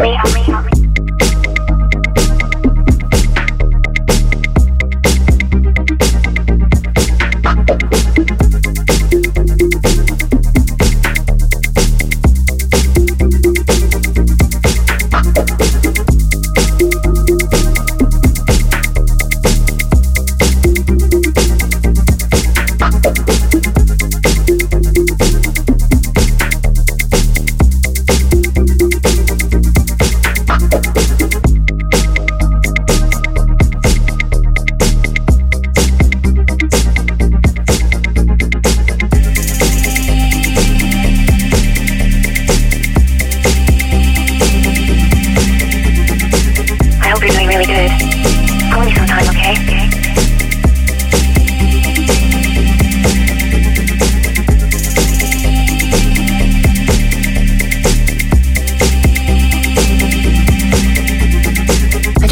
me, me.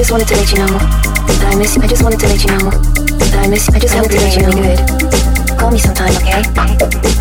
just wanted to let you know that I miss you. I just wanted to let you know that I miss you. I just wanted to let you know. Call me sometime, okay?